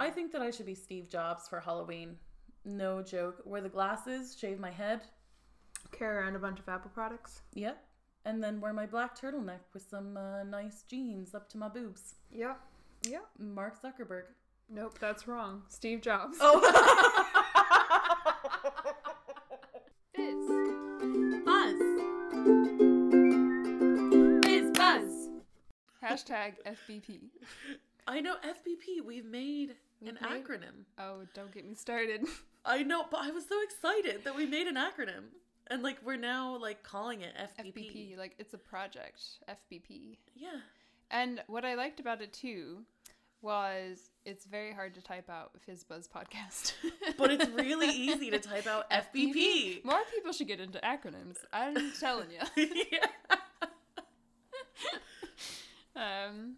I think that I should be Steve Jobs for Halloween. No joke. Wear the glasses, shave my head. Carry around a bunch of Apple products. Yep. And then wear my black turtleneck with some uh, nice jeans up to my boobs. Yep. Yep. Mark Zuckerberg. Nope, that's wrong. Steve Jobs. Oh. Fizz. Buzz. Biz buzz. Hashtag FBP. I know FBP. We've made We've an made- acronym. Oh, don't get me started. I know, but I was so excited that we made an acronym, and like we're now like calling it FBP. FBP, like it's a project. FBP. Yeah. And what I liked about it too was it's very hard to type out Fizzbuzz podcast. But it's really easy to type out FBP. More people should get into acronyms. I'm telling you. yeah. Um,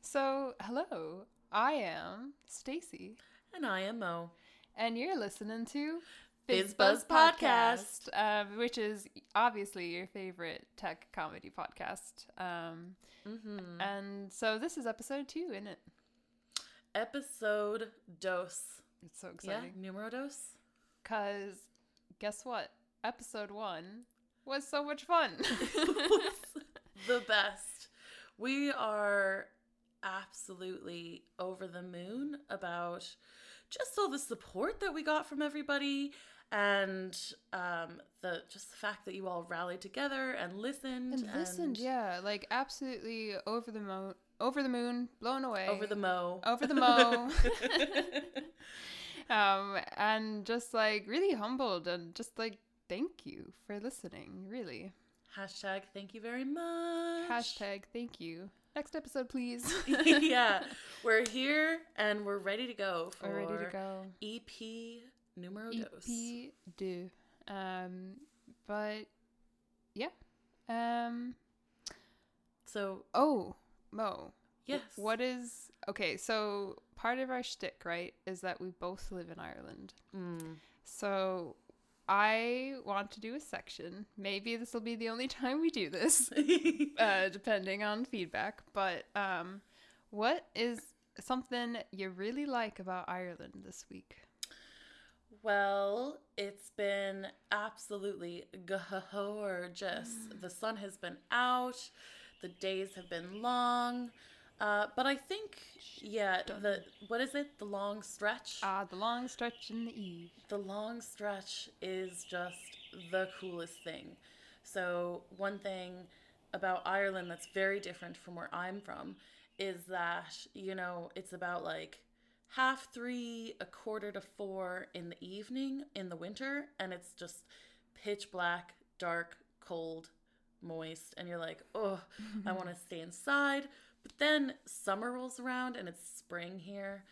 so hello, I am Stacy, And I am Mo. and you're listening to Fizzbuzz Podcast. um, which is obviously your favorite tech comedy podcast. Um, Mm-hmm. and so this is episode two, isn't it? Episode dos. It's so Yeah, exciting. numero dos. Cause guess what? Episode one was so much fun. the best. We are absolutely over the moon about just all the support that we got from everybody and um, the just the fact that you all rallied together and listened and listened, yeah, like absolutely over the moon, over the moon, blown away, over the mo over the mo. um, and just like really humbled and just like thank you for listening, really. hashtag thank you very much Hashtag thank you. Next episode, please. yeah we're here and we're ready to go for We're ready to go. ep numero dos EP do. Um, but yeah. Um. so Oh, Mo. yes What is okay? So part of our shtick, right, is that we both live in Ireland. Mm. So I want to do a section. Maybe this will be the only time we do this, uh, depending on feedback. But um, what is something you really like about Ireland this week? Well, it's been absolutely gorgeous. The sun has been out, the days have been long. Uh, but I think, yeah, the what is it? The long stretch. Ah, the long stretch in the eve. the long stretch is just the coolest thing. So, one thing about Ireland that's very different from where I'm from is that, you know, it's about like half three, a quarter to four in the evening in the winter, and it's just pitch black, dark, cold, moist, and you're like, oh, I want to stay inside. But then summer rolls around and it's spring here.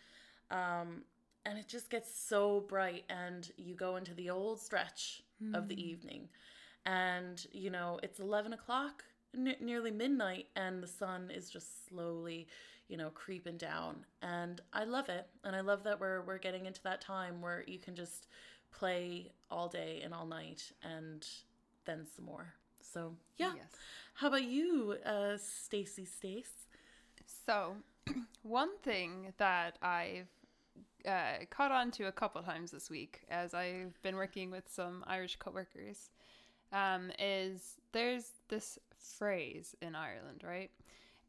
Um, and it just gets so bright and you go into the old stretch of the evening. And you know it's 11 o'clock n- nearly midnight and the sun is just slowly you know creeping down. And i love it and i love that we're we're getting into that time where you can just play all day and all night and then some more. So yeah. Yes. how about you uh stacy stace So, one thing that I've uh, caught on to a couple times this week as I've been working with some Irish coworkers um, is there's this phrase in Ireland, right?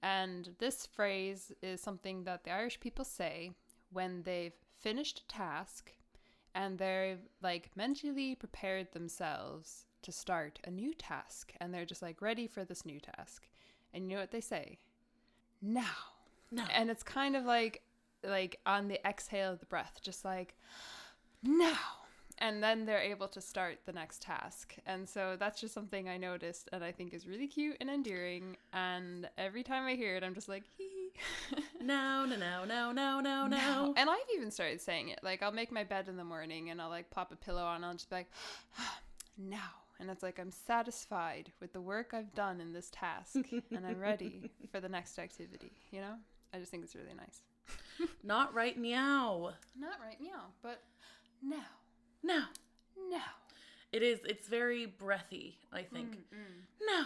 And this phrase is something that the Irish people say when they've finished a task and they're like mentally prepared themselves to start a new task and they're just like ready for this new task. And you know what they say? Now. No. And it's kind of like like on the exhale of the breath just like now. And then they're able to start the next task. And so that's just something i noticed and i think is really cute and endearing. And every time i hear it i'm just like hee no no no no no no. No and i've even started saying it. Like i'll make my bed in the morning and i'll like pop a pillow on and i'll just be like now and it's like i'm satisfied with the work i've done in this task and i'm ready for the next activity you know i just think it's really nice not right meow Not right meow, but now. now Now. It is. It's very breathy. I think. No.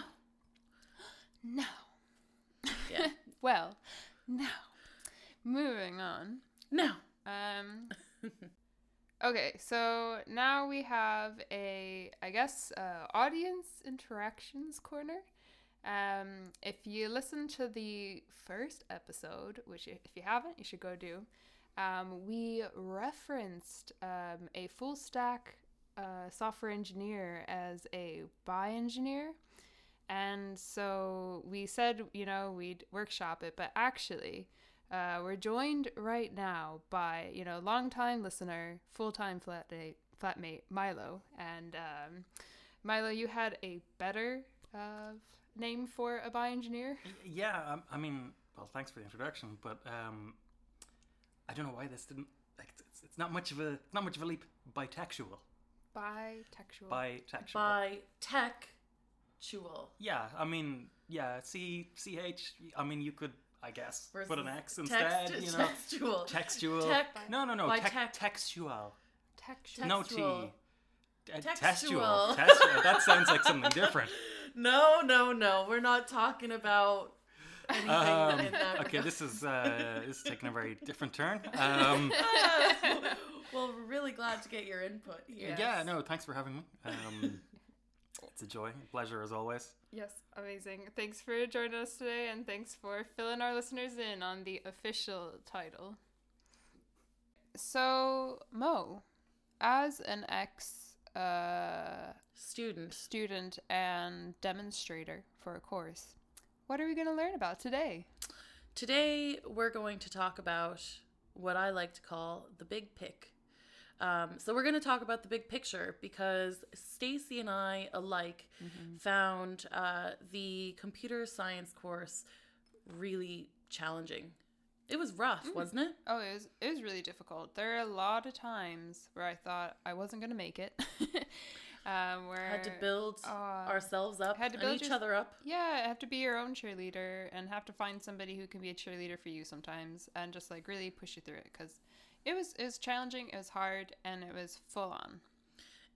Now. Yeah. Well, now. Moving on. no. Um, Um, okay, so now we have a, I guess, uh, audience interactions corner. Um, if you listen to the first episode, which if you haven't, you should go do. Um, we referenced um, a full stack uh, software engineer as a bioengineer. And so we said, you know, we'd workshop it, but actually, uh, we're joined right now by, you know, longtime listener, full time flatmate, flatmate Milo. And um, Milo, you had a better uh, name for a bioengineer? Yeah, um, I mean, well, thanks for the introduction, but um, I don't know why this didn't. Like, it's, it's not much of a not much of a leap. Bitextual. Bitextual. Bitextual. Bitextual. Yeah, I mean, yeah, C C H. I mean, you could, I guess, put an X instead. Text, you know, textual. textual. Tec- no, no, no. by tec- textual. Textual. No T. Textual. Uh, Textual. Testual. That sounds like something different. No, no, no. We're not talking about anything Um, in that. okay, this is uh, this is taking a very different turn. Um, well, we're really glad to get your input here. Yeah, no, thanks for having me. Um, it's a joy, pleasure as always. Yes, amazing. Thanks for joining us today and thanks for filling our listeners in on the official title. So, Mo, as an ex uh, Student. student and demonstrator for a course, what are we going to learn about today? Today, we're going to talk about what I like to call the big pick. Um, so we're going to talk about the big picture because Stacy and I alike found uh, the computer science course really challenging. It was rough, wasn't it? Oh, it was it was really difficult. There are a lot of times where I thought I wasn't going to make it. um, where Had to build uh, ourselves up had to and build each your- other up. Yeah, have to be your own cheerleader and have to find somebody who can be a cheerleader for you sometimes and just like really push you through it because it was it was challenging, it was hard, and it was full on.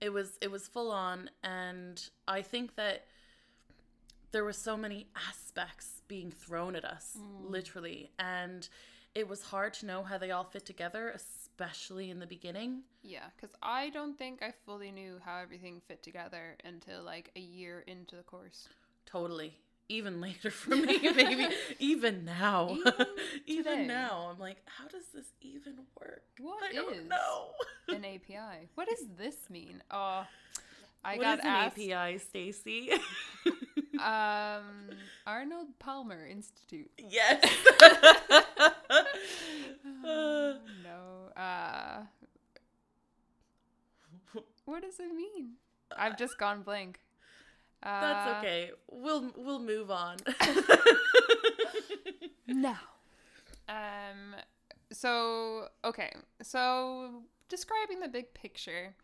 it was it was full on and i think that there were so many aspects being thrown at us mm. literally and it was hard to know how they all fit together especially in the beginning Yeah, because I don't think I fully knew how everything fit together until like a year into the course. totally even later for me maybe even now Even even, now i'm like how does this even work What i don't is know An API. What does this mean? Oh, I What got is an asked. api stacy Um, Arnold Palmer Institute. yes Oh, no. Uh, what does it mean? I've just gone blank. Uh, That's okay. We'll we'll move on. No. Um. So okay. So describing the big picture,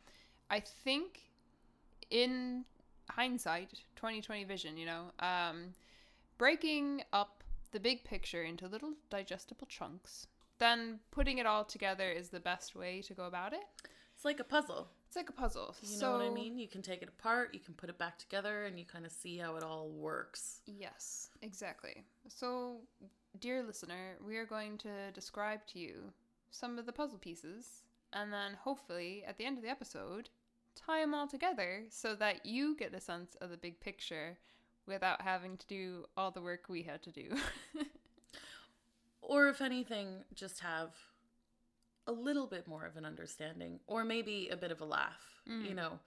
I think, in hindsight, twenty twenty vision, you know, um, breaking up the big picture into little digestible chunks, then putting it all together is the best way to go about it. it's like a puzzle. It's like a puzzle. You so, know what I mean? You can take it apart, you can put it back together, and you kind of see how it all works. Yes, exactly. So, dear listener, we are going to describe to you some of the puzzle pieces, and then hopefully at the end of the episode, tie them all together so that you get a sense of the big picture without having to do all the work we had to do. Or if anything, just have a little bit more of an understanding, or maybe a bit of a laugh. You know,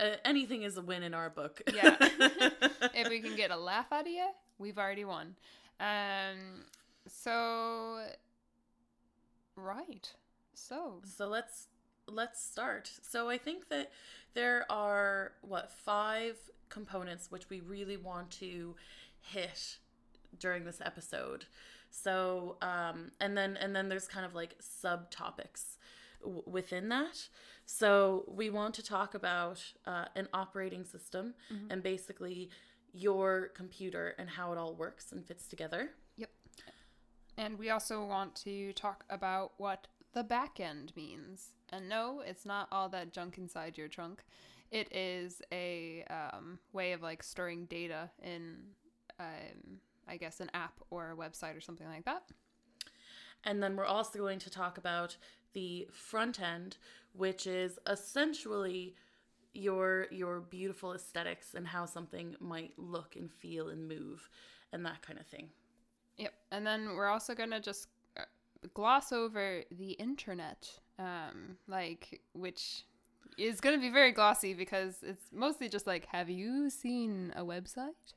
uh, anything is a win in our book. Yeah. if we can get a laugh out of you, we've already won. Um, so, right. So, so let's let's start. So I think that there are what five components which we really want to hit during this episode. So um, and then and then there's kind of like subtopics w- within that. So we want to talk about uh, an operating system and basically your computer and how it all works and fits together. Yep. And we also want to talk about what the back end means. And no, it's not all that junk inside your trunk. It is a um, way of like storing data in, um, I guess, an app or a website or something like that. And then we're also going to talk about the front end, which is essentially your your beautiful aesthetics and how something might look and feel and move and that kind of thing. Yep. And then we're also going to just uh, gloss over the internet, um, like, which is going to be very glossy because it's mostly just like, have you seen a website?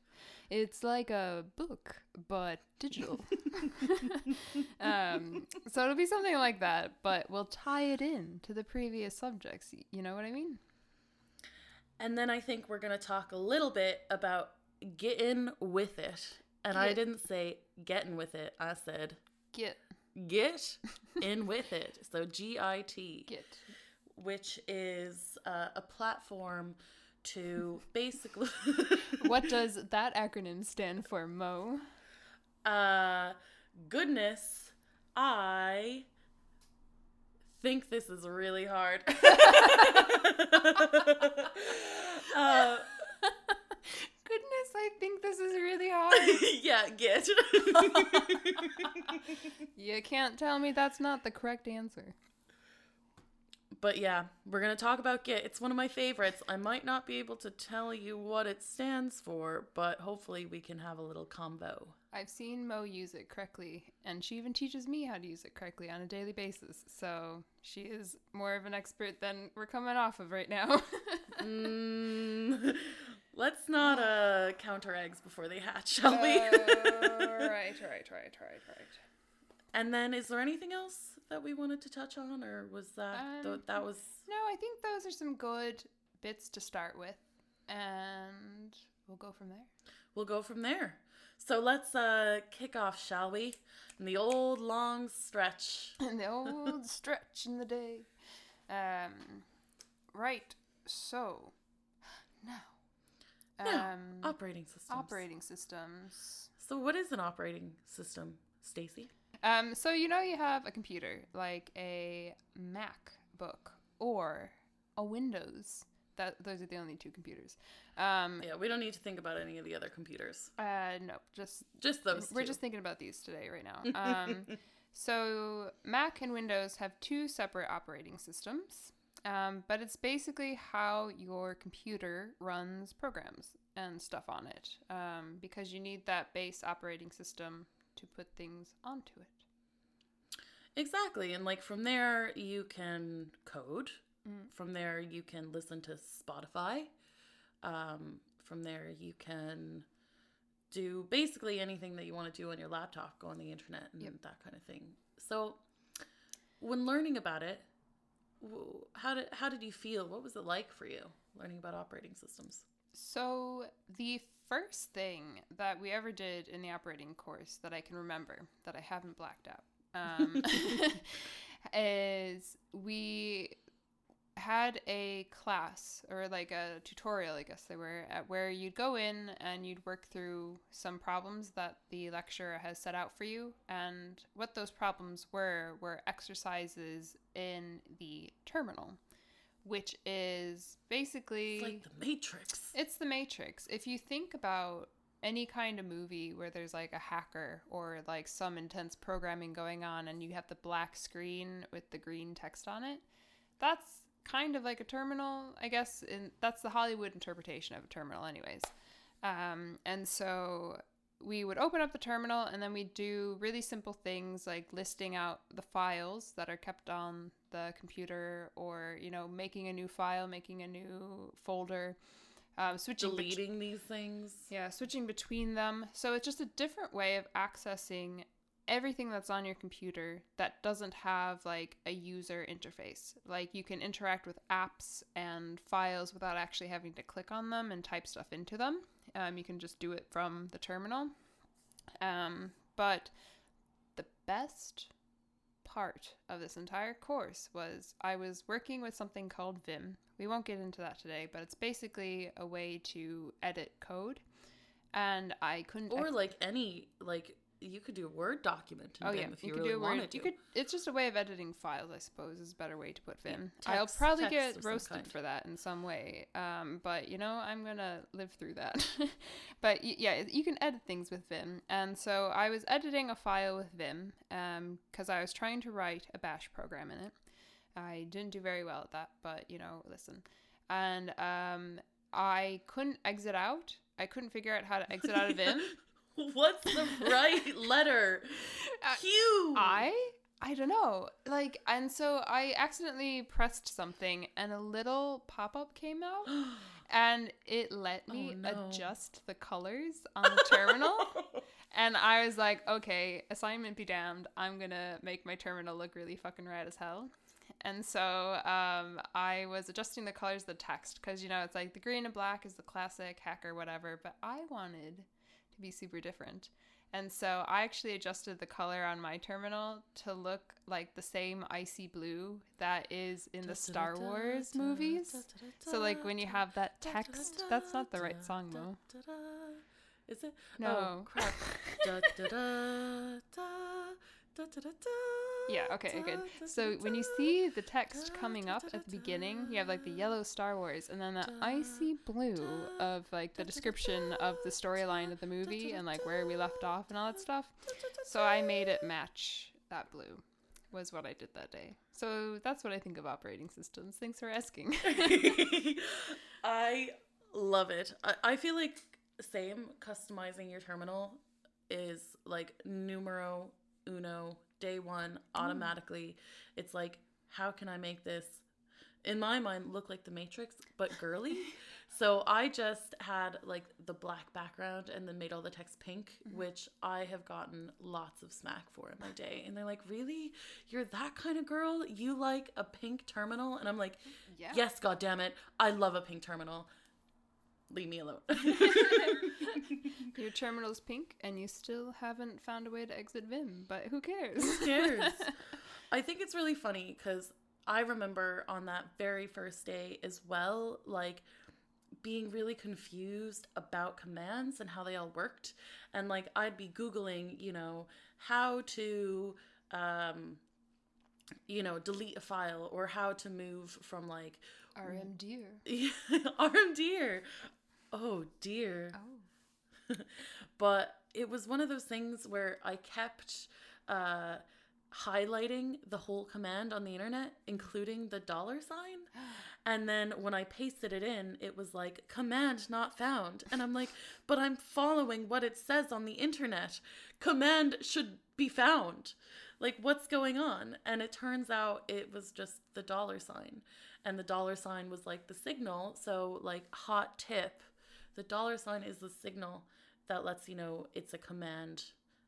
It's like a book, but digital. um, so it'll be something like that, but we'll tie it in to the previous subjects. You know what I mean? And then I think we're going to talk a little bit about getting with it. And I didn't say getting with it. I said Get, get in with it. So G I T, get. which is uh, a platform to basically What does that acronym stand for, Mo? uh goodness, I think this is really hard. uh, Goodness, I think this is really hard. yeah, get. you can't tell me that's not the correct answer. But yeah, we're gonna talk about Git. It's one of my favorites. I might not be able to tell you what it stands for, but hopefully we can have a little combo. I've seen Mo use it correctly, and she even teaches me how to use it correctly on a daily basis. So she is more of an expert than we're coming off of right now. Mm, let's not uh counter eggs before they hatch, shall we? right, right, right, right, right. and then, is there anything else that we wanted to touch on, or was that th- Um, that was? No, I think those are some good bits to start with, and we'll go from there. We'll go from there. So let's uh kick off, shall we? In the old long stretch. In the old stretch in the day. Um, right. So now, Now, um, operating systems. operating systems. So what is an operating system, Stacy? Um, so you know you have a computer like a MacBook or a Windows. That those are the only two computers. Um, Yeah, we don't need to think about any of the other computers. uh, no, just Just those. we're two. just thinking about these today right now. Um, so Mac and Windows have two separate operating systems, um, but it's basically how your computer runs programs and stuff on it, um, because you need that base operating system to put things onto it. Exactly. And like from there, you can code. Mm. From there, you can listen to Spotify. Um, from there, you can do basically anything that you want to do on your laptop, go on the internet, and Yep. that kind of thing. So, when learning about it, how did how did you feel? What was it like for you learning about operating systems? So, the first thing that we ever did in the operating course that I can remember that I haven't blacked out um, is we had a class or like a tutorial, I guess they were, at where you'd go in and you'd work through some problems that the lecturer has set out for you. And what those problems were were exercises in the terminal, which is basically. It's like the Matrix. It's the Matrix. If you think about any kind of movie where there's like a hacker or like some intense programming going on and you have the black screen with the green text on it, that's kind of like a terminal, I guess. And that's the Hollywood interpretation of a terminal, anyways. Um, and so we would open up the terminal and then we'd do really simple things like listing out the files that are kept on the computer or you know making a new file making a new folder um, switching bet- Deleting these things. yeah switching between them. So it's just a different way of accessing everything that's on your computer that doesn't have like a user interface. Like you can interact with apps and files without actually having to click on them and type stuff into them um, you can just do it from the terminal um, but the best part of this entire course was I was working with something called Vim. We won't get into that today, but it's basically a way to edit code. And I couldn't. Or like any like you could do a Word document in Oh Vim yeah, if you, could really do a wanted word. to. You could. It's just a way of editing files, I suppose, is a better way to put Vim. text- I'll probably get roasted for that in some way. Um, but you know, I'm gonna live through that. but yeah, you can edit things with Vim, and so I was editing a file with Vim, um, because I was trying to write a Bash program in it. I didn't do very well at that, but you know, listen. And um, I couldn't exit out. I couldn't figure out how to exit out of Vim. What's the right letter? Uh, Q. I I don't know. Like, and so I accidentally pressed something, and a little pop up came out, and it let me Oh, no. adjust the colors on the terminal. and I was like, okay, assignment be damned. I'm gonna make my terminal look really fucking red as hell. And so um, I was adjusting the colors of the text because you know it's like the green and black is the classic hacker whatever, but I wanted to be super different. And so I actually adjusted the color on my terminal to look like the same icy blue that is in the Star Wars movies. So like when you have that text, that's not the right song though. Is it? Oh, no. Oh, crap. Da, da, da, Yeah, okay, good. So when you see the text coming up at the beginning, you have like the yellow Star Wars and then the icy blue of like the description of the storyline of the movie and like where we left off and all that stuff. So I made it match that blue was what I did that day. So that's what I think of operating systems. Thanks for asking. I love it. I, I feel like same customizing your terminal is like numero uno day one automatically. It's like how can I make this in my mind look like the Matrix but girly? so I just had like the black background and then made all the text pink, mm-hmm. which I have gotten lots of smack for in my day. And they're like, "Really? You're that kind of girl? You like a pink terminal?" And I'm like, Yeah. Yes, God damn it. I love a pink terminal. Leave me alone. Your terminal's pink and you still haven't found a way to exit Vim, but who cares? Who cares? I think it's really funny because I remember on that very first day as well, like being really confused about commands and how they all worked. And like I'd be Googling, you know, how to, um, you know, delete a file or how to move from like RM dear. Oh dear. Oh. but it was one of those things where I kept uh, highlighting the whole command on the internet, including the dollar sign. And then when I pasted it in, it was like, command not found. And I'm like, but I'm following what it says on the internet. Command should be found. Like, what's going on? And it turns out it was just the dollar sign. And the dollar sign was like the signal. So, like, hot tip the dollar sign is the signal that lets you know it's a command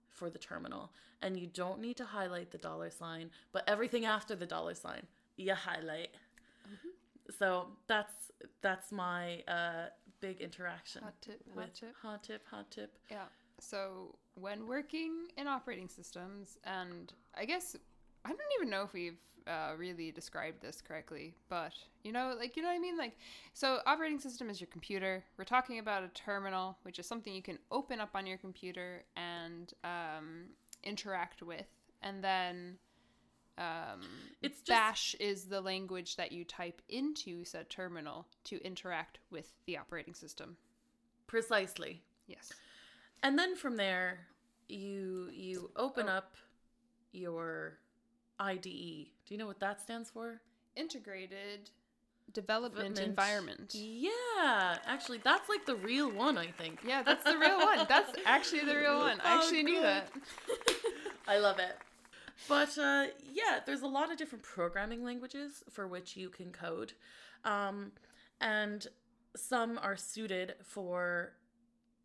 for the terminal. And you don't need to highlight the dollar sign, but everything after the dollar sign, you highlight. So that's that's my uh, big interaction Hot tip, hot with tip. hot tip, hot tip. Yeah. So when working in operating systems, and I guess I don't even know if we've uh, really described this correctly, but you know, like you know what I mean. Like, so operating system is your computer. We're talking about a terminal, which is something you can open up on your computer and um, interact with, and then. Um, It's just- Bash is the language that you type into said terminal to interact with the operating system. Precisely. Yes. And then from there, you you open Oh. up your IDE. Do you know what that stands for? integrated development environment. Yeah, actually, that's like the real one, I think. Yeah, that's the real one. That's actually the real one. I Oh, actually knew that. I love it. But uh, yeah, there's a lot of different programming languages for which you can code. Um, and some are suited for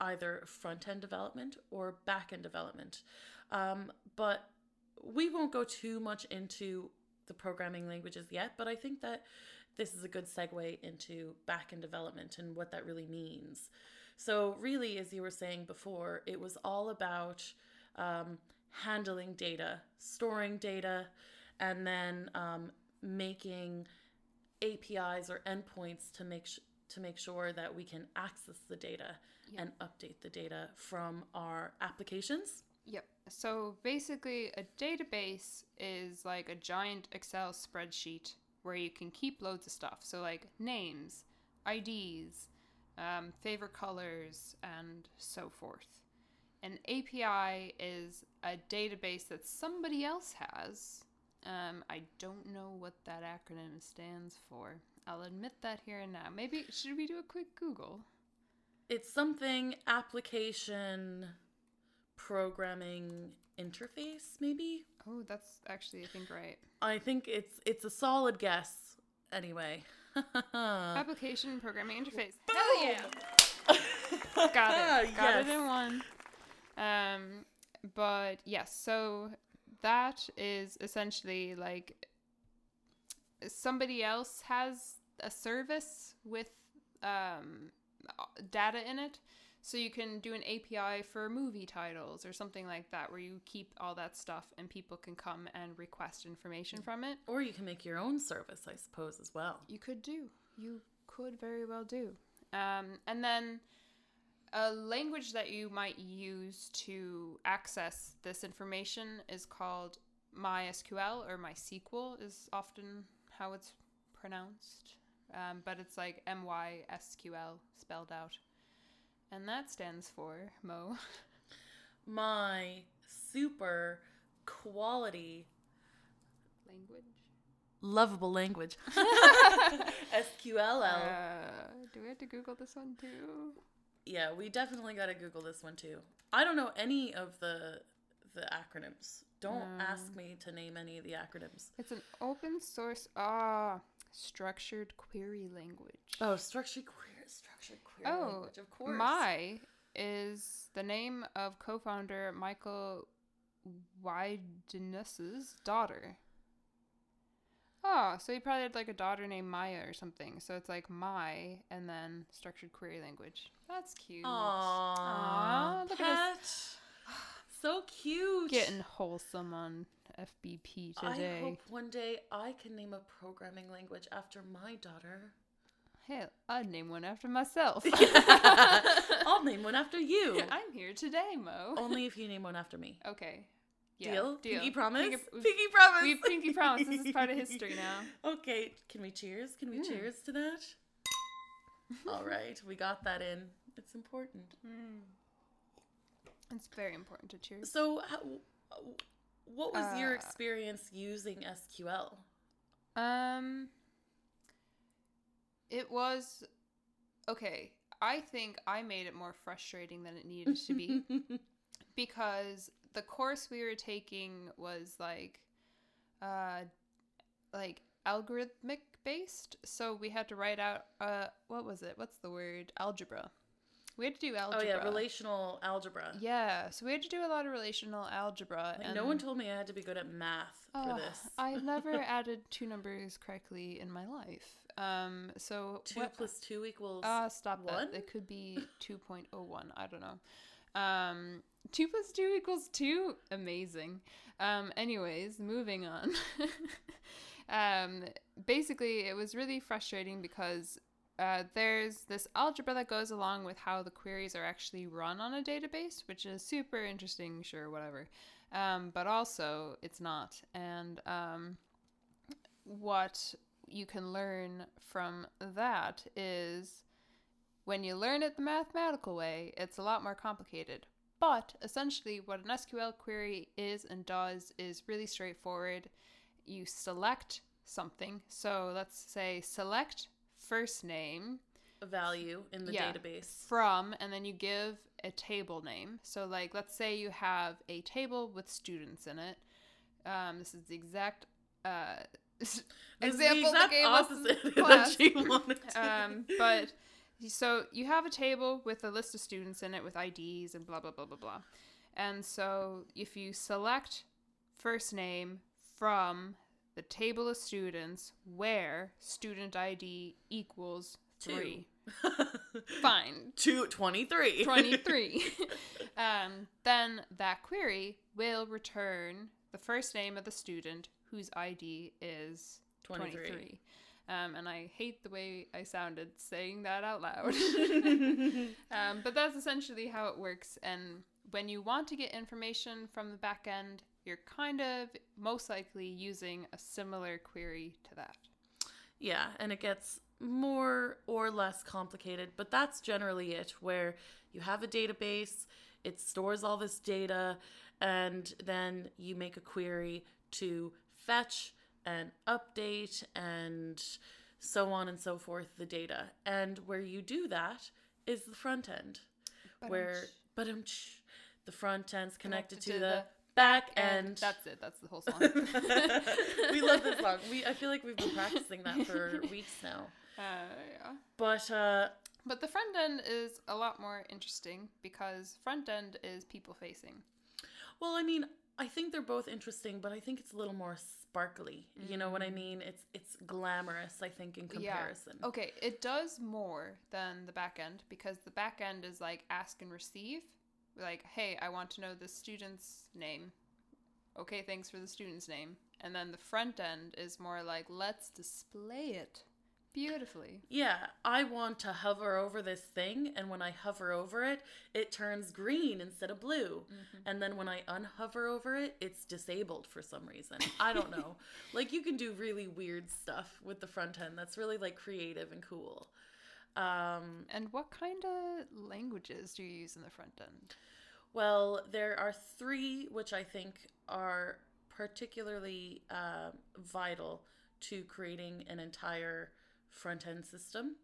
either front end development or back end development. Um, but we won't go too much into the programming languages yet, but I think that this is a good segue into back end development and what that really means. So, really, as you were saying before, it was all about um, handling data, storing data, and then um, making APIs or endpoints to make sh- to make sure that we can access the data and update the data from our applications. Yep. So basically, a database is like a giant Excel spreadsheet where you can keep loads of stuff. So, like names, IDs, um, favorite colors, and so forth. An API is a database that somebody else has, Um, I don't know what that acronym stands for. I'll admit that here and now. Maybe should we do a quick Google? It's something application programming interface, maybe. Oh, that's actually I think right. I think it's it's a solid guess. Anyway. Application programming interface. Hell yeah! Got it. Got it in one. Um, but yes, so that is essentially like somebody else has a service with um, data in it. So you can do an API for movie titles or something like that where you keep all that stuff and people can come and request information from it. Or you can make your own service, I suppose, as well. You could do. You could very well do. Um, and then a language that you might use to access this information is called MySQL or MySQL is often how it's pronounced. Um, but it's like M Y S Q L spelled out. And that stands for Mo. My super quality Language. lovable language. SQLL. Uh, do we have to Google this one too? yeah, we definitely got to Google this one too. I don't know any of the the acronyms. Don't ask me to name any of the acronyms. It's an open source ah structured query language. Oh, structured query, Oh, language, of course. My is the name of co-founder Michael Widenius's daughter. Oh, so he probably had like a daughter named Maya or something. So it's like my and then structured query language. That's cute. Aww, Aw, look at. So cute. Getting wholesome on FBP today. I hope one day I can name a programming language after my daughter. Hell, I'd name one after myself. I'll name one after you. I'm here today, Mo. Only if you name one after me. Okay. Yeah, deal? Pinky promise? Pinky, Pinky, promise. We've pinky promise. This is part of history now. Okay, can we cheers? Can we Mm. cheers to that? All right, we got that in. It's important. It's very important to cheers. So, how, what was your Uh, experience using SQL? Um, it was okay. I think I made it more frustrating than it needed to be because the course we were taking was like, uh, like algorithmic based. So we had to write out uh, what was it? What's the word? Algebra. We had to do algebra. oh yeah, relational algebra. Yeah, so we had to do a lot of relational algebra. Like, and no one told me I had to be good at math for Oh, this. I've never added two numbers correctly in my life. Um, so Two what- plus two equals. Ah, stop one? that. It could be 2.01. I don't know. Um, 2 plus 2 equals 2. Amazing. Um, anyways, moving on. um, basically, it was really frustrating because uh, there's this algebra that goes along with how the queries are actually run on a database, which is super interesting, sure, whatever. Um, but also, it's not. And um, what you can learn from that is when you learn it the mathematical way, it's a lot more complicated. But essentially, what an SQL query is and does is really straightforward. You select something. So let's say select first name a value in the yeah, database. from, and then you give a table name. So, like, let's say you have a table with students in it. Um, this is the exact uh, example the that exact gave us in opposite that class. she wanted to. um, but so you have a table with a list of students in it with IDs and blah blah blah blah blah. And so if you select first name from the table of students where student ID equals three, fine, Two, 23. 23. um, then that query will return the first name of the student whose ID is 23. 23. Um, and I hate the way I sounded saying that out loud. um, but that's essentially how it works. And when you want to get information from the back end, you're kind of most likely using a similar query to that. Yeah, and it gets more or less complicated, but that's generally it, where you have a database, it stores all this data, and then you make a query to fetch and update and so on and so forth the data. And where you do that is the front end, where but the front end's connected, to, the, back and end. that's it. That's the whole song. we love this song. We I feel like we've been practicing that for weeks now. Uh, yeah. But uh, But the front end is a lot more interesting because front end is people facing. well, I mean, I think they're both interesting, but I think it's a little more sparkly. You know what I mm. mean? It's it's glamorous. I think in comparison. Yeah. Okay, it does more than the back end because the back end is like ask and receive. Like, hey, I want to know the student's name. Okay, thanks for the student's name. And then the front end is more like, let's display it beautifully. Yeah, I want to hover over this thing, and when I hover over it, it turns green instead of blue. And then when I unhover over it, it's disabled for some reason. I don't know. like, you can do really weird stuff with the front end that's really like creative and cool. Um, And what kind of languages do you use in the front end? Well, there are three which I think are particularly uh, vital to creating an entire front end system.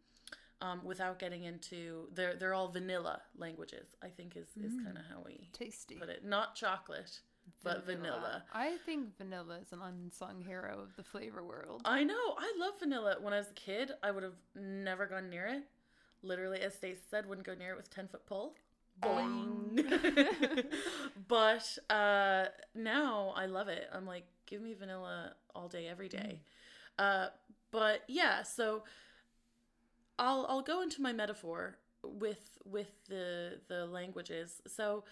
Um, without getting into they're they're all vanilla languages. I think is is kind of how we Tasty. put it. Not chocolate, but vanilla. I think vanilla is an unsung hero of the flavor world. I know. I love vanilla. When I was a kid, I would have never gone near it. Literally, as Stacey said, wouldn't go near it with ten foot pole. Boing. but uh, now I love it. I'm like, give me vanilla all day, every day. Uh, but yeah, so I'll I'll go into my metaphor with with the the languages. So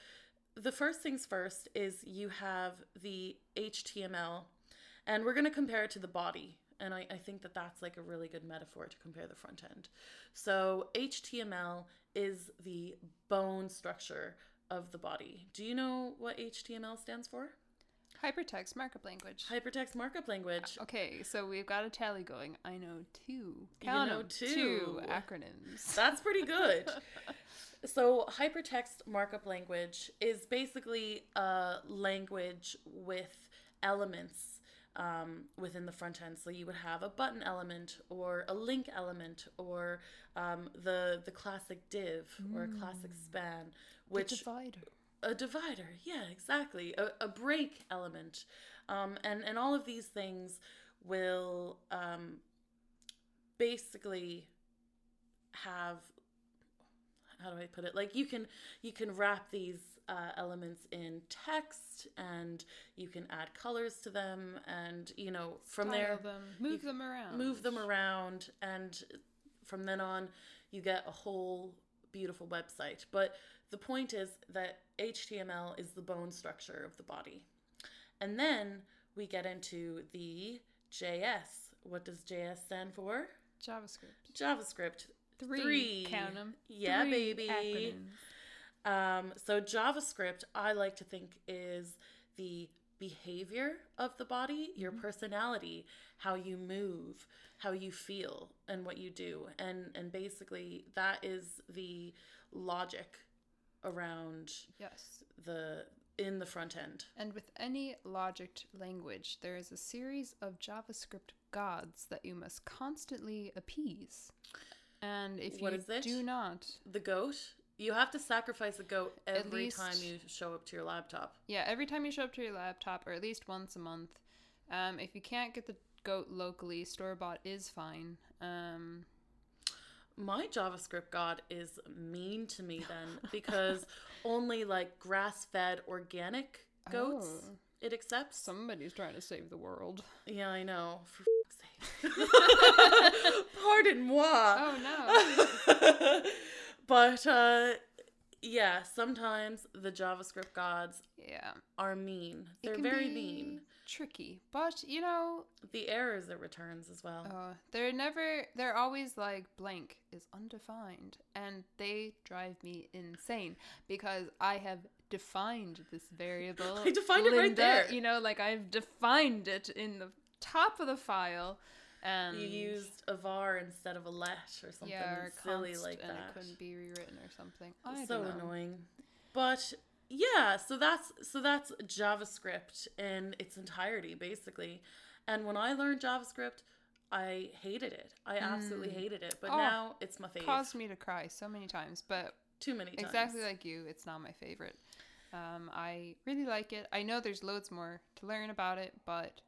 the first things first is you have the HTML, and we're going to compare it to the body. And I, I think that that's like a really good metaphor to compare the front end. So HTML is the bone structure of the body. Do you know what HTML stands for? Hypertext markup language. Hypertext Markup Language. Okay, so we've got a tally going. I know two. You Count know 'em, two. two acronyms. That's pretty good. so, hypertext markup language is basically a language with elements um, within the front end. So, you would have a button element or a link element or um, the the classic div or a classic span, The which divider. A divider. Yeah exactly. A, a break element. Um, and and all of these things will um, basically have how do i put it? Like you can you can wrap these uh, elements in text and you can add colors to them and you know from Style there them, move them around. move them around and from then on you get a whole beautiful website. But the point is that html is the bone structure of the body and then we get into the js what does js stand for JavaScript. javascript Three. Three. Count 'em. Yeah, Three baby. acronyms. Um, so JavaScript, I like to think is the behavior of the body, your personality, how you move, how you feel, and what you do, and and basically that is the logic around Yes. the in the front end. And with any logic language, there is a series of JavaScript gods that you must constantly appease. And if What you is it? do not, The goat, you have to sacrifice a goat every least- time you show up to your laptop. yeah, every time you show up to your laptop, or at least once a month, um, if you can't get the goat locally, store bought is fine. Um, My JavaScript god is mean to me then because only like grass fed organic goats Oh. it accepts. somebody's trying to save the world. yeah, I know. For fuck's sake. Pardon moi. Oh no. but uh yeah, sometimes the JavaScript gods yeah. are mean. They're very mean. Tricky. But, you know, The errors it returns as well. Uh, they're never. They're always like blank is undefined, and they drive me insane because I have defined this variable. I defined it right there. You know, like I've defined it in the top of the file, and you used a var instead of a let or something yeah, or silly const, like and that. it couldn't be rewritten or something. I so annoying. But Yeah, so that's so that's JavaScript in its entirety basically. And when I learned JavaScript, I hated it. I absolutely hated it. But Oh, now it's my favorite. Caused me to cry so many times, but Too many times. exactly like you, it's not my favorite. Um, I really like it. I know there's loads more to learn about it, but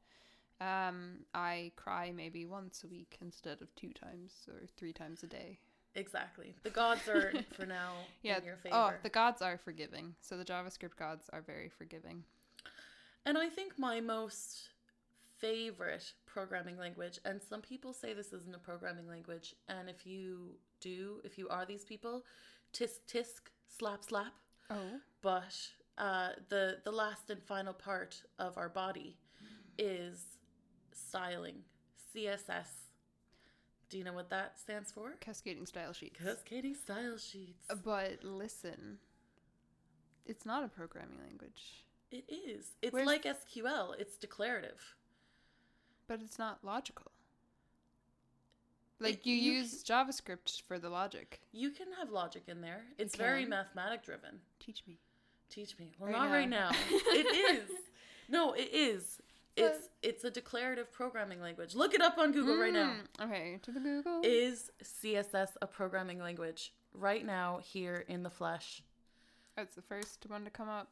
um, I cry maybe once a week instead of two times or three times a day. Exactly. The gods are for now Yeah. in your favor. Oh, the gods are forgiving. So the JavaScript gods are very forgiving. And I think my most favorite programming language, and some people say this isn't a programming language, and if you do, if you are these people, tisk tisk, slap slap. Oh. But uh, the the last and final part of our body is styling, CSS. Do you know what that stands for? Cascading style sheets. Cascading style sheets. Uh, but listen, it's not a programming language, It is. It's Where's- like SQL. It's declarative. but it's not logical. Like It- you, you use JavaScript for the logic. You can have logic in there. It's You very can. mathematic driven. Teach me. Teach me. Well, Right not now. right now. it is. No, it is. It's it's a declarative programming language. Look it up on Google right now. Mm, Okay, to the Google. Is CSS a programming language? Right now, here in the flesh. That's the first one to come up.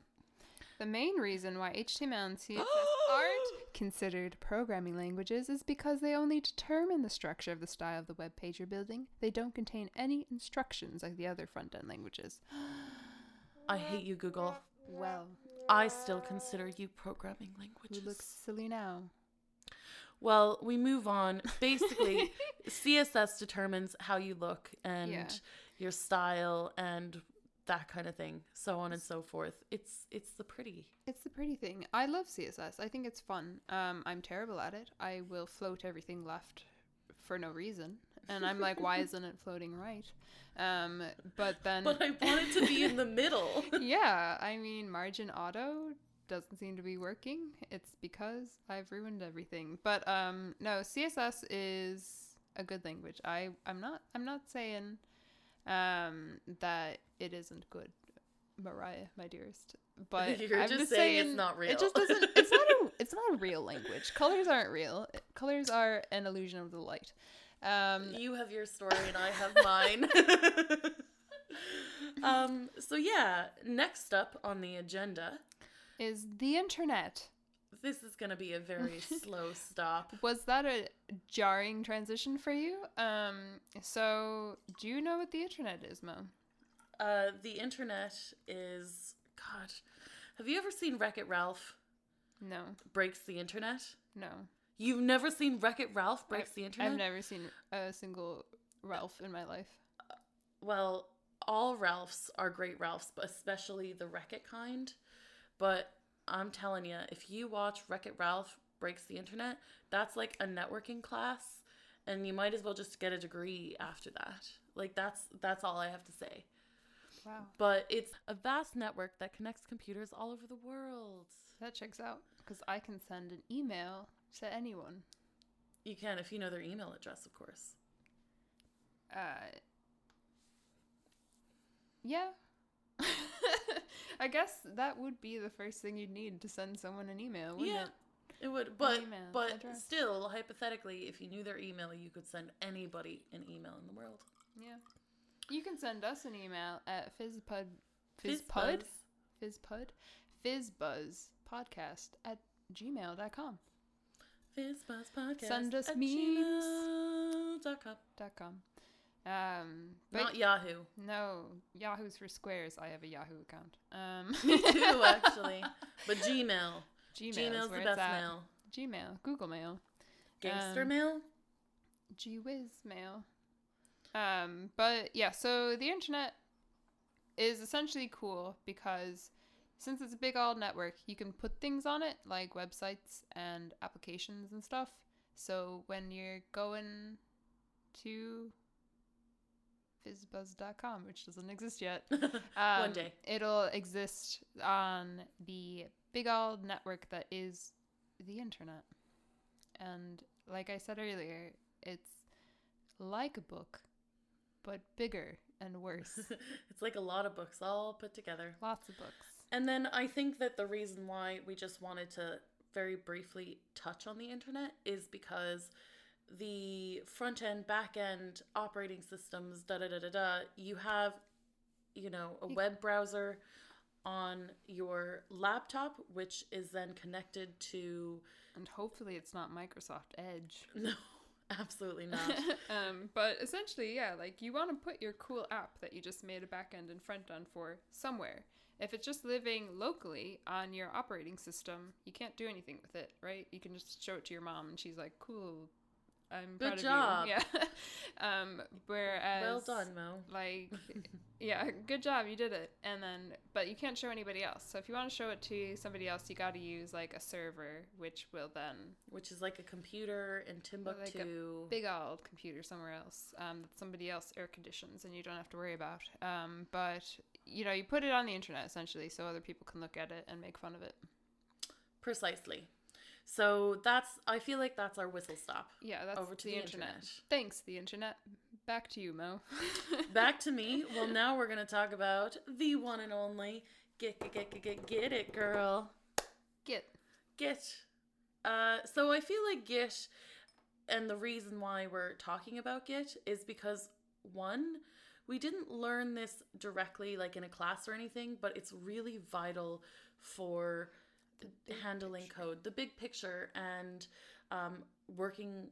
The main reason why HTML and CSS aren't considered programming languages is because they only determine the structure of the style of the web page you're building. They don't contain any instructions like the other front end languages. I hate you, Google. Well, I still consider you programming languages. looks silly now? Well, we move on. Basically, CSS determines how you look and Yeah. your style and that kind of thing, so on and so forth. It's it's the pretty. It's the pretty thing. I love CSS. I think it's fun. Um, I'm terrible at it. I will float everything left for no reason, and I'm like, why isn't it floating right? Um, but then, But I want it to be in the middle. yeah, I mean, margin auto doesn't seem to be working. It's because I've ruined everything. But um, no, CSS is a good language. I I'm not I'm not saying um that it isn't good, Mariah, my dearest. But You're I'm just saying it's not real. It just doesn't. It's not a. It's not a real language. Colors aren't real. Colors are an illusion of the light. Um, you have your story and I have mine. um, so yeah, next up on the agenda, is the internet. this is gonna be a very slow stop. Was that a jarring transition for you? Um, so do you know what the internet is, Mo? Uh, the internet is God. Have you ever seen Wreck It Ralph No, breaks the internet? no. You've never seen Wreck It Ralph breaks I- the internet? I've never seen a single Ralph in my life. Well, all Ralphs are great Ralphs, but especially the Wreck It kind. But I'm telling you, if you watch Wreck It Ralph breaks the internet, that's like a networking class, and you might as well just get a degree after that. Like that's that's all I have to say. Wow, But it's a vast network that connects computers all over the world. that checks out because I can send an email to anyone. You can if you know their email address, of course. Uh, yeah. I guess that would be the first thing you'd need to send someone an email, wouldn't yeah, it? it would. But but address. still, hypothetically, if you knew their email, you could send anybody an email in the world. Yeah. You can send us an email at fizzpud fizzpud fizzpud fizzbuzzpodcast at gmail.com Fizzbuzz podcast. Send us memes. gmail.com. dot com. Um, Not Yahoo. no, Yahoo's for squares. I have a Yahoo account. Um, Me too, actually. But Gmail. Gmail Gmail's the best mail. Gmail, Google Mail, Gangster Um, mail. Gee whiz mail. Um, but yeah, so the internet is essentially cool because since it's a big old network, you can put things on it like websites and applications and stuff. So when you're going to fizzbuzz.com, which doesn't exist yet, One um, day. it'll exist on the big old network that is the internet. And like I said earlier, it's like a book, but bigger and worse. it's like a lot of books all put together. Lots of books. And then I think that the reason why we just wanted to very briefly touch on the internet is because the front end, back end operating systems, da da da da da, you have, you know, a web browser on your laptop, which is then connected to. And hopefully it's not Microsoft Edge. No, absolutely not. um, but essentially, yeah, like you want to put your cool app that you just made a back end and front end for somewhere. If it's just living locally on your operating system, you can't do anything with it, right? You can just show it to your mom and she's like, cool, I'm Good proud job. of you. Yeah. um, whereas, well done, Mo. like yeah good job you did it and then but you can't show anybody else so if you want to show it to somebody else you got to use like a server which will then Which is like a computer in Timbuktu. big old computer somewhere else um, that somebody else air conditions and you don't have to worry about um, but you know you put it on the internet essentially so other people can look at it and make fun of it Precisely. So that's. I feel like that's our whistle stop. yeah that's Over to the, the internet. internet. thanks the internet back to you mo Back to me. Well, now we're gonna talk about the one and only get get get get get, get it, girl. get Git. Uh, so I feel like Git, and the reason why we're talking about Git is because one, we didn't learn this directly like in a class or anything, but it's really vital for handling picture. code, the big picture, and um, working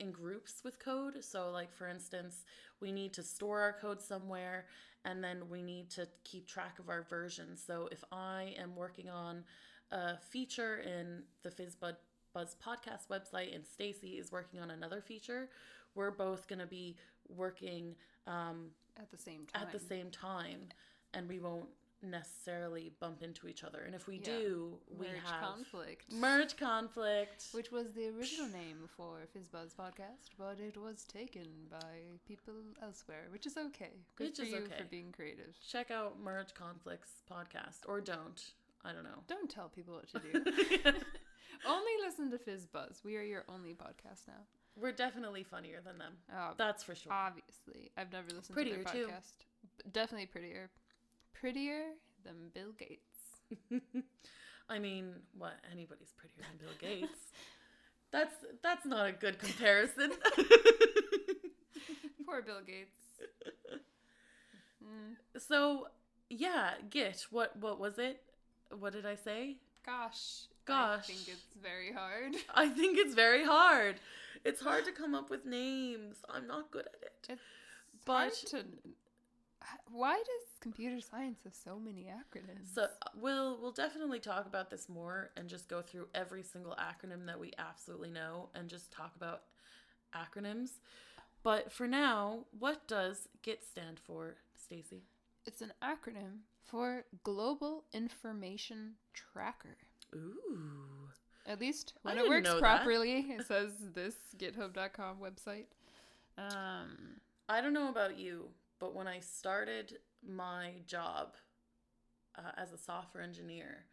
in groups with code. So, like for instance, we need to store our code somewhere, and then we need to keep track of our versions. So, if I am working on a feature in the FizzBuzz Buzz podcast website, and Stacy is working on another feature, we're both going to be working um, at the same time at the same time, and we won't necessarily bump into each other. And if we Yeah. do, we Merge have conflict merge conflict. Which was the original name for FizzBuzz podcast, but it was taken by people elsewhere, which is okay. Good Which for is you okay. for being creative. Check out Merge Conflicts podcast, or don't. I don't know. Don't tell people what to do. only listen to FizzBuzz. We are your only podcast now. We're definitely funnier than them. Uh, That's for sure. obviously, I've never listened Prettier, to their podcast. but Definitely prettier, prettier than Bill Gates. I mean, what? Anybody's prettier than Bill Gates. That's that's not a good comparison. Poor Bill Gates. Mm, so yeah, Git. What what was it? What did I say? gosh, Gosh. I think it's very hard. I think it's very hard. It's hard to come up with names. I'm not good at it. It's But- hard to. Why does computer science have so many acronyms? So uh, we'll we'll definitely talk about this more and just go through every single acronym that we absolutely know and just talk about acronyms. But for now, what does GIT stand for, Stacy? it's an acronym for Global Information Tracker. Ooh. At least when it works that. properly, it says this GitHub.com website. Um, I don't know about you, but when I started my job uh, as a software engineer,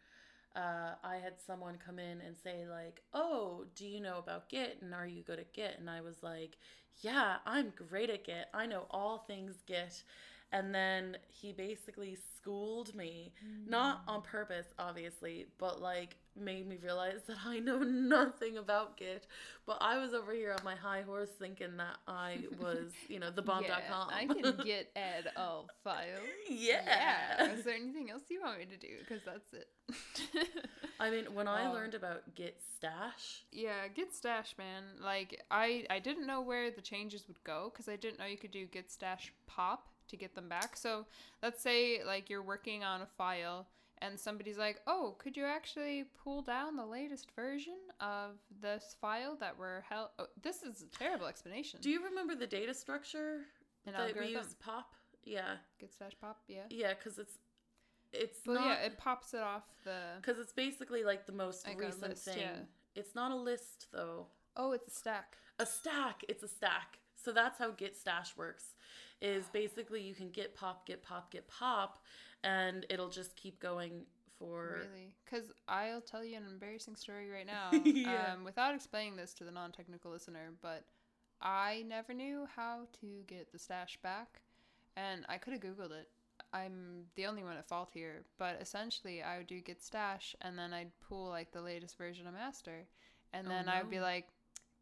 uh, I had someone come in and say like, "Oh, do you know about Git? And are you good at Git?" And I was like, "Yeah, I'm great at Git. I know all things Git." And then he basically schooled me, not on purpose, obviously, but like made me realize that I know nothing about Git. But I was over here on my high horse thinking that I was, you know, the bomb.com. yeah, I can git add all files. Yeah. Is there anything else you want me to do? Because that's it. I mean, when I Oh. learned about Git stash, Yeah, Git stash, man. Like I, I didn't know where the changes would go because I didn't know you could do Git stash pop to get them back. So let's say like you're working on a file and somebody's like, "Oh, could you actually pull down the latest version of this file that we're held?" Oh, this is a terrible explanation. do you remember the data structure An that we use? Pop. Yeah, Git stash pop, yeah. yeah, because it's it's But yeah, it pops it off the. because it's basically like the most Like recent list, thing. yeah. It's not a list though. Oh, it's a stack. A stack. It's a stack. So that's how Git stash works. Is basically you can git pop, git pop, git pop, and it'll just keep going for Really? Because I'll tell you an embarrassing story right now. Yeah. um, without explaining this to the non technical listener, but I never knew how to get the stash back, and I could have Googled it. I'm the only one at fault here, but essentially I would do git stash and then I'd pull like the latest version of master, and Oh, then I would be like,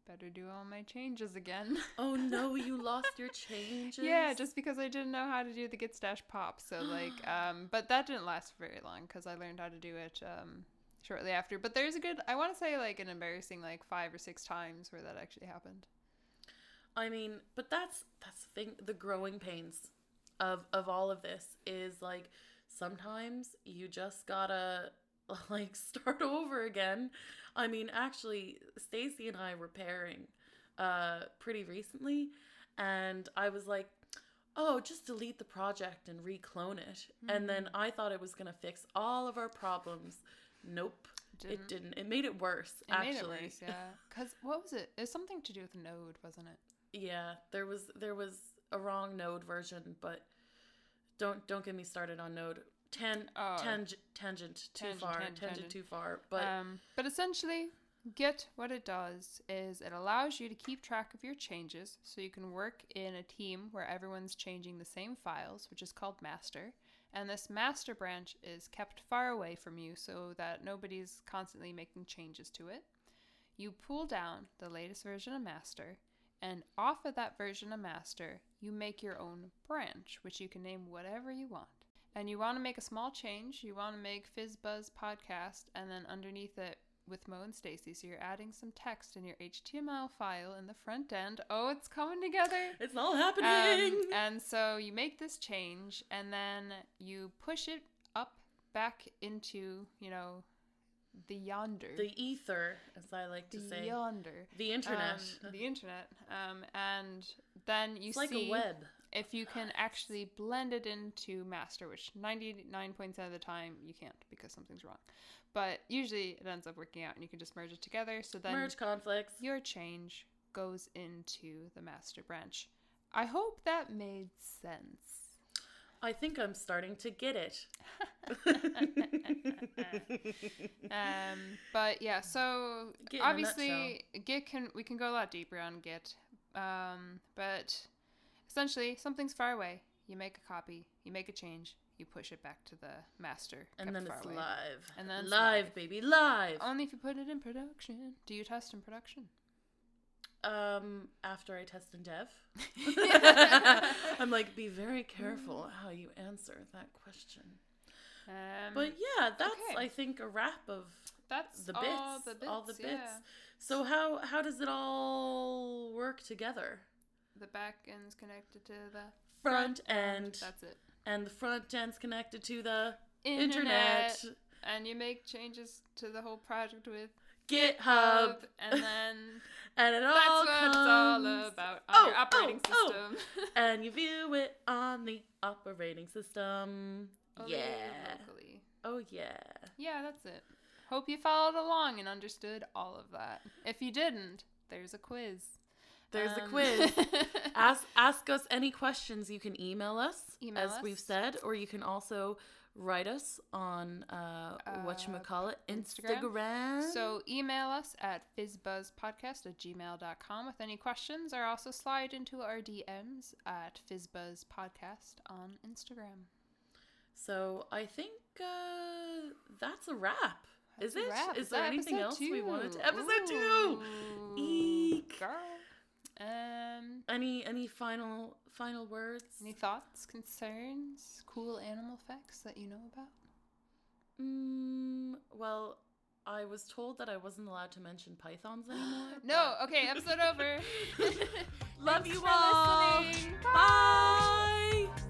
better do all my changes again. Oh no, you lost your changes. yeah, just because I didn't know how to do the git stash pop. So like, um, but that didn't last very long because I learned how to do it um shortly after. But there's a good, I want to say like an embarrassing like five or six times where that actually happened. I mean, but that's that's the thing. The growing pains of of all of this is like sometimes you just gotta like start over again. I mean, actually, Stacy and I were pairing uh pretty recently, and I was like, "Oh, just delete the project and reclone it." And then I thought it was gonna fix all of our problems. Nope, it didn't. It made it worse. It actually, it worse, yeah. Because what was it? It was something to do with Node, wasn't it? Yeah, there was there was a wrong Node version, but don't don't get me started on Node. Tan Oh. tang, tangent too Tangent, far, tangent, tangent, tangent. too far. But um, but essentially, Git what it does is it allows you to keep track of your changes, so you can work in a team where everyone's changing the same files, which is called master. And this master branch is kept far away from you, so that nobody's constantly making changes to it. You pull down the latest version of master, and off of that version of master, you make your own branch, which you can name whatever you want. And you want to make a small change. You want to make FizzBuzz podcast, and then underneath it with Mo and Stacy. So you're adding some text in your HTML file in the front end. Oh, it's coming together. it's all happening. Um, and so you make this change, and then you push it up back into you know the yonder, the ether, as I like to the say, yonder, the internet. um, the internet. Um, and then you it's like see a web. If you can actually blend it into master, which 99% of the time you can't because something's wrong. But usually it ends up working out and you can just merge it together. So then Merge conflicts. your change goes into the master branch. I hope that made sense. I think I'm starting to get it. Um, but yeah, so Git obviously Git can we can go a lot deeper on Git. Um, but essentially something's far away. You make a copy, you make a change, you push it back to the master. and then it's away. live. And then it's live, live. baby, live. Only if you put it in production. Do you test in production? Um, after I test in dev, I'm like, be very careful how you answer that question. Um, But yeah, that's okay. I think a wrap of that's the bits, all the bits. all the bits. yeah. So how how does it all work together? The back end's connected to the Front end, That's it. and the front end's connected to the Internet. internet, And you make changes to the whole project with GitHub, and then and it all that's what it's comes. all about on Oh, your operating oh, oh. system. And you view it on the operating system. Oh, Only yeah. Locally. Oh yeah. Yeah, that's it. Hope you followed along and understood all of that. If you didn't, there's a quiz. There's a Um, quiz. ask ask us any questions. You can email us, Email as us. we've said, or you can also write us on uh, what you call it, Instagram. Instagram. So email us at fizzbuzzpodcast at gmail.com with any questions or also slide into our DMs at fizzbuzzpodcast on Instagram. So I think uh, that's a wrap. That's Is a it? wrap. Is there anything else we wanted to? Episode two. Eek. Girl. Um, any any final final words? Any thoughts, concerns, cool animal facts that you know about? Mm, well, I was told that I wasn't allowed to mention pythons anymore. no, okay, episode over. Love Thanks you all. Listening. Bye. Bye.